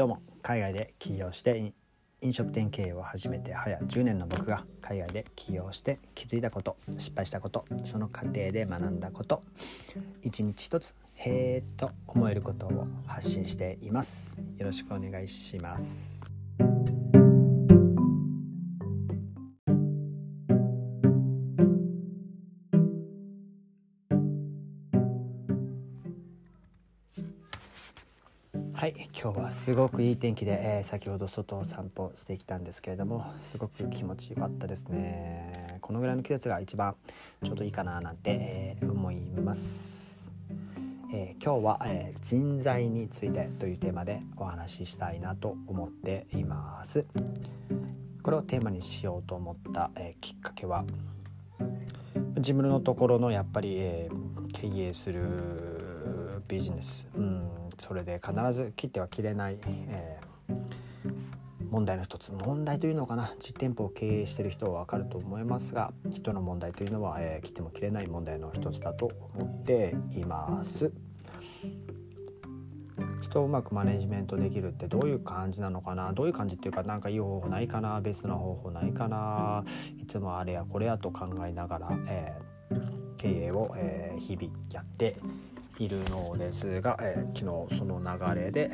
どうも海外で起業して飲食店経営を始めて早10年の僕が海外で起業して気づいたこと失敗したことその過程で学んだこと一日一つへえと思えることを発信しています。よろしくお願いします。はい今日はすごくいい天気で、えー、先ほど外を散歩してきたんですけれどもすごく気持ちよかったですね。このぐらいの季節が一番ちょうどいいかななんて、えー、思います、えー、今日は、え人材についてというテーマでお話ししたいなと思っています。これをテーマにしようと思った、えきっかけは自分のところのやっぱり、え経営するビジネス、うん。それで必ず切っては切れない、えー、問題の一つ。問題というのかな。実店舗を経営している人は分かると思いますが人の問題というのは、えー、切っても切れない問題の一つだと思っています。人をうまくマネジメントできるってどういう感じなのかな。どういう感じっていうか何かいい方法ないかな。別の方法ないかな。いつもあれやこれやと考えながら、えー、経営を、えー、日々やっているのですが、えー、昨日その流れで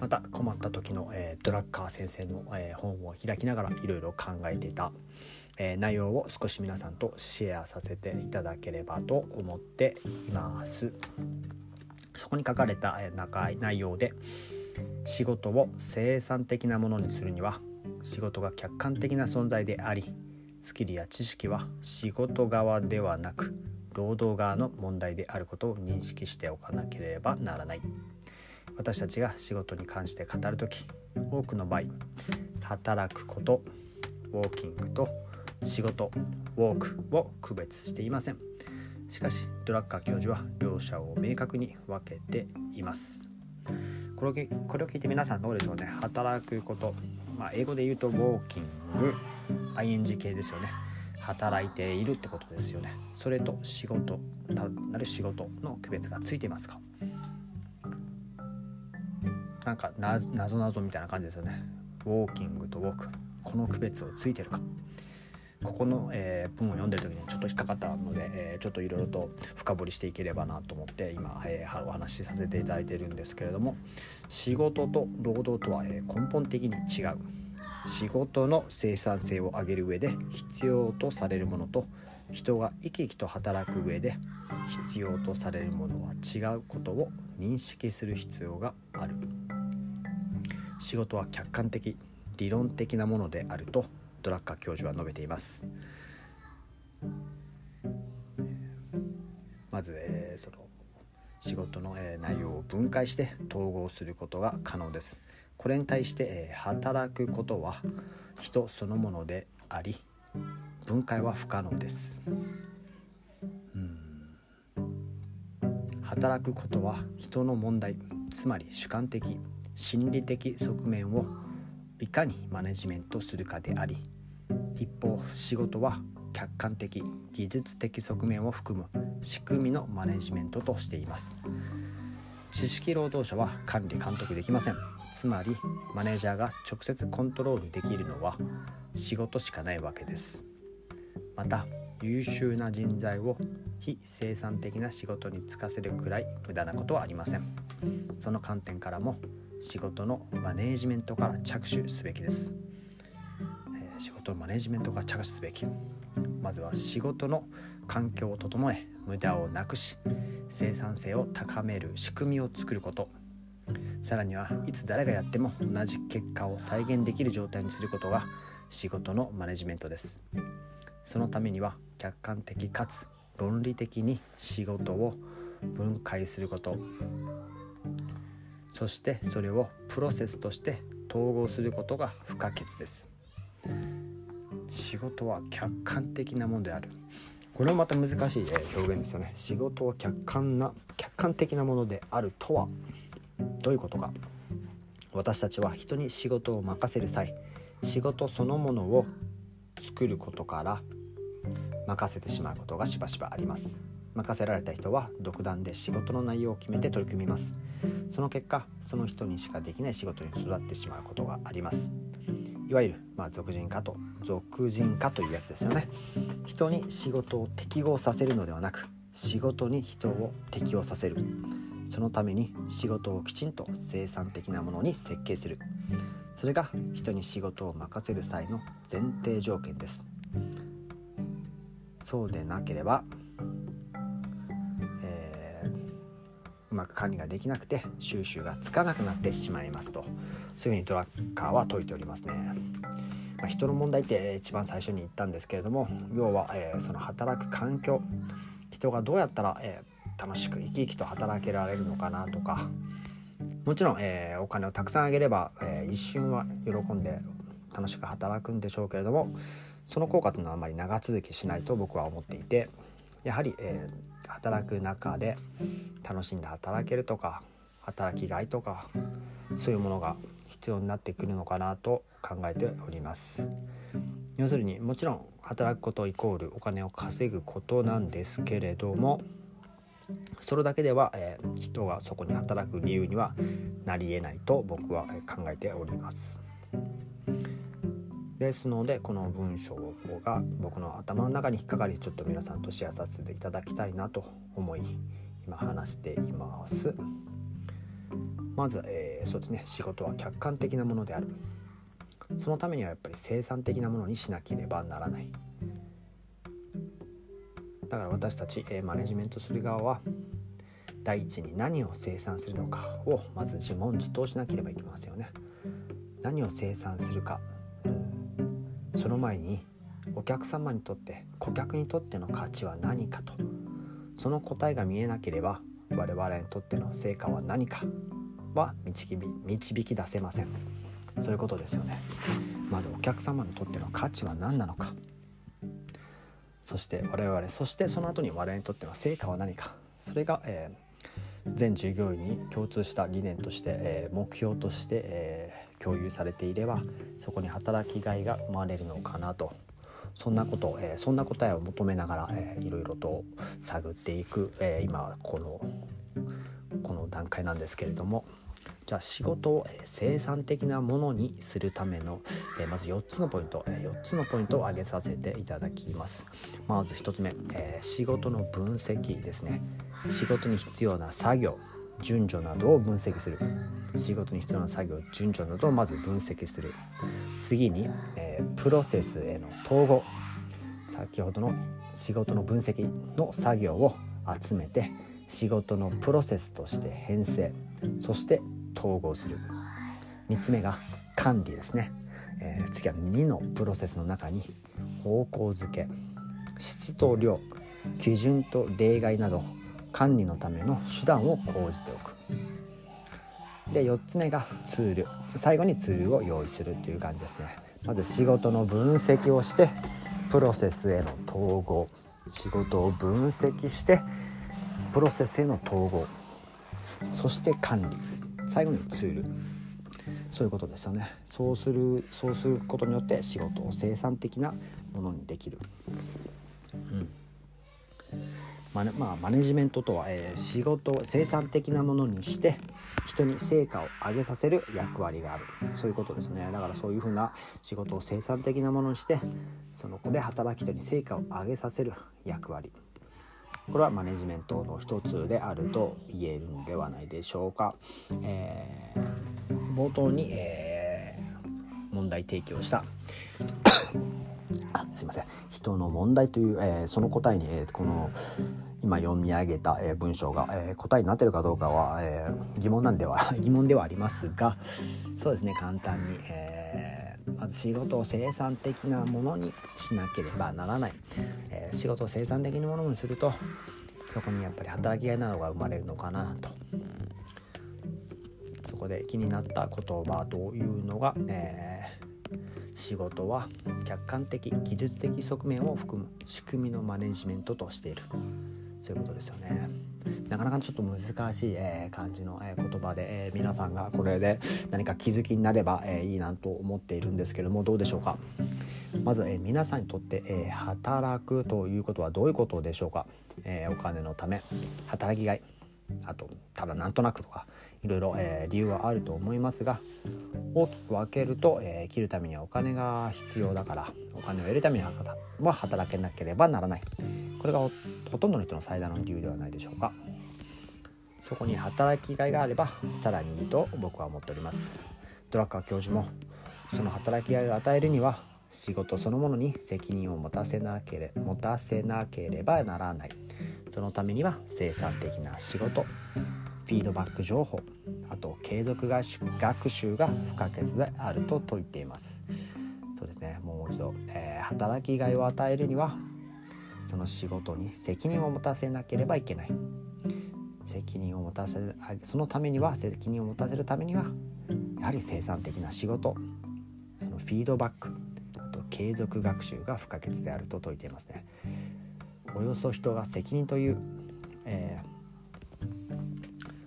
また困った時の、えー、ドラッカー先生の、えー、本を開きながらいろいろ考えていた、え内容を少し皆さんとシェアさせていただければと思っています。そこに書かれた、え内容で仕事を生産的なものにするには仕事が客観的な存在でありスキルや知識は仕事側ではなく労働側の問題であることを認識しておかなければならない。私たちが仕事に関して語る時多くの場合働くことウォーキングと仕事ウォークを区別していません。しかしドラッカー教授は両者を明確に分けています。これをこれを聞いて皆さんどうでしょうね。働くこと、まあ、英語で言うとウォーキング。Ing 系ですよね。働いているってことですよね。それと仕事単なる仕事の区別がついていますか？なんかなぞなぞみたいな感じですよね。ウォーキングとウォーク。この区別をついてるか。ここの、えー、文を読んでる時にちょっと引っかかったので、えー、ちょっといろいろと深掘りしていければなと思って今、えー、お話しさせていただいているんですけれども仕事と労働とは、え根本的に違う。仕事の生産性を上げる上で必要とされるものと人が生き生きと働く上で必要とされるものは違うことを認識する必要がある。仕事は客観的理論的なものであるとドラッカー教授は述べています。まず、えー、その仕事の、えー、内容を分解して統合することが可能です。これに対して、え働くことは人そのものであり分解は不可能です。働くことは人の問題つまり主観的心理的側面をいかにマネジメントするかであり一方仕事は客観的技術的側面を含む仕組みのマネジメントとしています。知識労働者は管理監督できません。つまりマネージャーが直接コントロールできるのは仕事しかないわけです。また優秀な人材を非生産的な仕事に就かせるくらい無駄なことはありません。その観点からも仕事のマネージメントから着手すべきです、えー、仕事のマネージメントから着手すべき。まずは仕事の環境を整え無駄をなくし生産性を高める仕組みを作ること。さらにはいつ誰がやっても同じ結果を再現できる状態にすることが仕事のマネジメントです。そのためには客観的かつ論理的に仕事を分解すること。そしてそれをプロセスとして統合することが不可欠です。仕事は客観的なものである。これはまた難しい表現ですよね。仕事は客観な客観的なものであるとは。どういうことか。私たちは人に仕事を任せる際仕事そのものを作ることから任せてしまうことがしばしばあります。任せられた人は独断で仕事の内容を決めて取り組みます。その結果その人にしかできない仕事に育ってしまうことがあります。いわゆる、まあ、俗人化と俗人化というやつですよね。人に仕事を適合させるのではなく仕事に人を適応させる。そのために仕事をきちんと生産的なものに設計する。それが人に仕事を任せる際の前提条件です。そうでなければえー、うまく管理ができなくて収集がつかなくなってしまいますと。そういうふうにドラッカーは説いておりますね。まあ、人の問題って一番最初に言ったんですけれども要は、えー、その働く環境人がどうやったら、えー、楽しく生き生きと働けられるのかなとか。もちろん、えー、お金をたくさんあげれば、え一瞬は喜んで楽しく働くんでしょうけれどもその効果というのはあまり長続きしないと僕は思っていてやはり、え働く中で楽しんで働けるとか働きがいとかそういうものが必要になってくるのかなと考えております。要するにもちろん働くことイコールお金を稼ぐことなんですけれどもそれだけでは、えー、人がそこに働く理由にはなりえないと僕は考えております。ですのでこの文章が僕の頭の中に引っかかりちょっと皆さんとシェアさせていただきたいなと思い今話しています。まず、えー、そうですね。仕事は客観的なものである。そのためにはやっぱり生産的なものにしなければならない。だから私たち、え、マネジメントする側は第一に何を生産するのかをまず自問自答しなければいけませんよね。何を生産するか。その前にお客様にとって顧客にとっての価値は何かと。その答えが見えなければ我々にとっての成果は何かは導き導き出せません。そういうことですよね。まずお客様にとっての価値は何なのか。そして我々そしてその後に我々にとっての成果は何か。それが、えー、全従業員に共通した理念として、えー、目標として、えー、共有されていればそこに働きがいが生まれるのかなと。そんなこと、え、そんな答えを求めながら、えー、いろいろと探っていく、えー、今このこの段階なんですけれども。じゃあ仕事を生産的なものにするための、えまず4つのポイント、え4つのポイントを挙げさせていただきます。まず1つ目、え仕事の分析ですね。仕事に必要な作業順序などを分析する。仕事に必要な作業順序などをまず分析する。次に、え、プロセスへの統合。先ほどの仕事の分析の作業を集めて仕事のプロセスとして編成。そして統合する。3つ目が管理ですね、えー、次は2のプロセスの中に方向づけ質と量基準と例外など管理のための手段を講じておく。で4つ目がツール。最後にツールを用意するという感じですね。まず仕事の分析をしてプロセスへの統合。仕事を分析してプロセスへの統合。そして管理最後にツール。そういうことですよね。そうするそうすることによって仕事を生産的なものにできる、うん。マネ,、まあ、マネジメントとは、えー、仕事を生産的なものにして人に成果を上げさせる役割がある。そういうことですね。だからそういうふうな仕事を生産的なものにしてその子で働き人に成果を上げさせる役割。これはマネジメントの一つであると言えるんではないでしょうか、えー、冒頭に、えー、問題提起をしたあすいません。人の問題という、えー、その答えに、えー、この今読み上げた、えー、文章が、え、答えになってるかどうかは、え、疑問なんでは 疑問ではありますがそうですね簡単に、え、まず仕事を生産的なものにしなければならない、え、仕事を生産的なものにするとそこにやっぱり働きがいなどが生まれるのかなと。そこで気になった言葉というのが、え、仕事は客観的技術的側面を含む仕組みのマネジメントとしているそういうことですよね。なかなかちょっと難しい、えー、感じの、えー、言葉で、えー、皆さんがこれで何か気づきになれば、えいいなと思っているんですけどもどうでしょうか？まず、え、皆さんにとって、え、働くということはどういうことでしょうか、え、お金のため働きがいあとただなんとなくとかいろいろ、えー、理由はあると思いますが大きく分けると、えー、生きるためにはお金が必要だからお金を得るためには働けなければならない。これがほとんどの人の最大の理由ではないでしょうか。そこに働きがいがあればさらにいいと僕は思っております。ドラッカー教授もその働きがいを与えるには仕事そのものに責任を持たせなけれ持たせなければならない。そのためには生産的な仕事フィードバック情報あと継続学習が不可欠であると説いています。そうですね。もう一度、えー、働きがいを与えるにはその仕事に責任を持たせなければいけない。責任を持たせるそのためには責任を持たせるためにはやはり生産的な仕事そのフィードバック継続学習が不可欠であると説いていますね。およそ人が責任という、え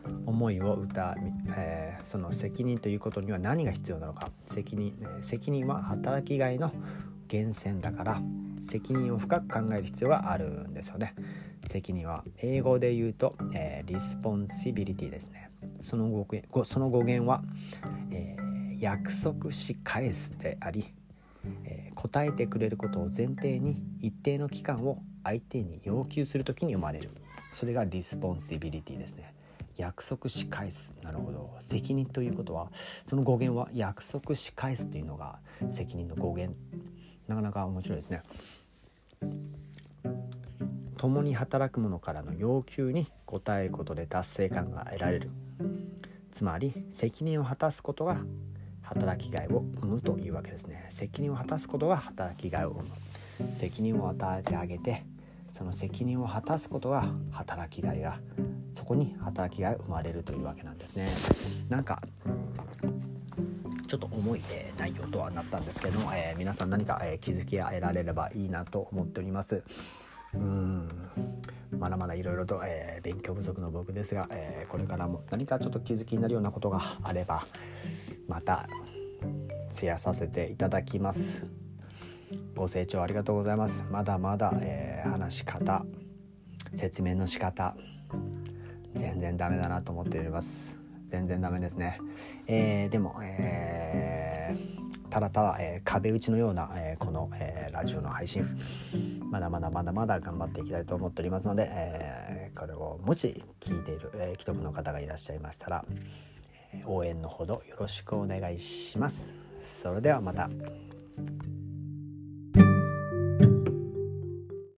ー、思いを歌、えー、その責任ということには何が必要なのか責任、えー、責任は働きがいの源泉だから責任を深く考える必要があるんですよね。責任は英語で言うと、えー、 responsibility ですね。その語源その語源は、えー、約束し返すであり、答えてくれることを前提に一定の期間を相手に要求する時に生まれる。それが responsibility ですね。約束し返す。なるほど。責任ということはその語源は約束し返すというのが責任の語源。なかなか面白いですね。共に働く者からの要求に応えることで達成感が得られる。つまり責任を果たすことが働きがいを生むというわけですね。責任を果たすことが働きがいを生む。責任を与えてあげてその責任を果たすことが働きがいがそこに働きがい生まれるというわけなんですね。なんかちょっと重い、えー、内容とはなったんですけども、えー、皆さん何か、えー、気づきが得られればいいなと思っております。うん。まだまだいろいろと、えー、勉強不足の僕ですが、えー、これからも何かちょっと気づきになるようなことがあればまたシェアさせていただきます。ご清聴ありがとうございます。まだまだ、えー、話し方説明の仕方全然ダメだなと思っております。全然ダメですね、えー、でも、えー、ただただ、えー、壁打ちのような、えこの、えラジオの配信。まだまだまだまだ頑張っていきたいと思っておりますので、えこれをもし聞いている、え既得の方がいらっしゃいましたら、え応援のほどよろしくお願いしますそれではまた。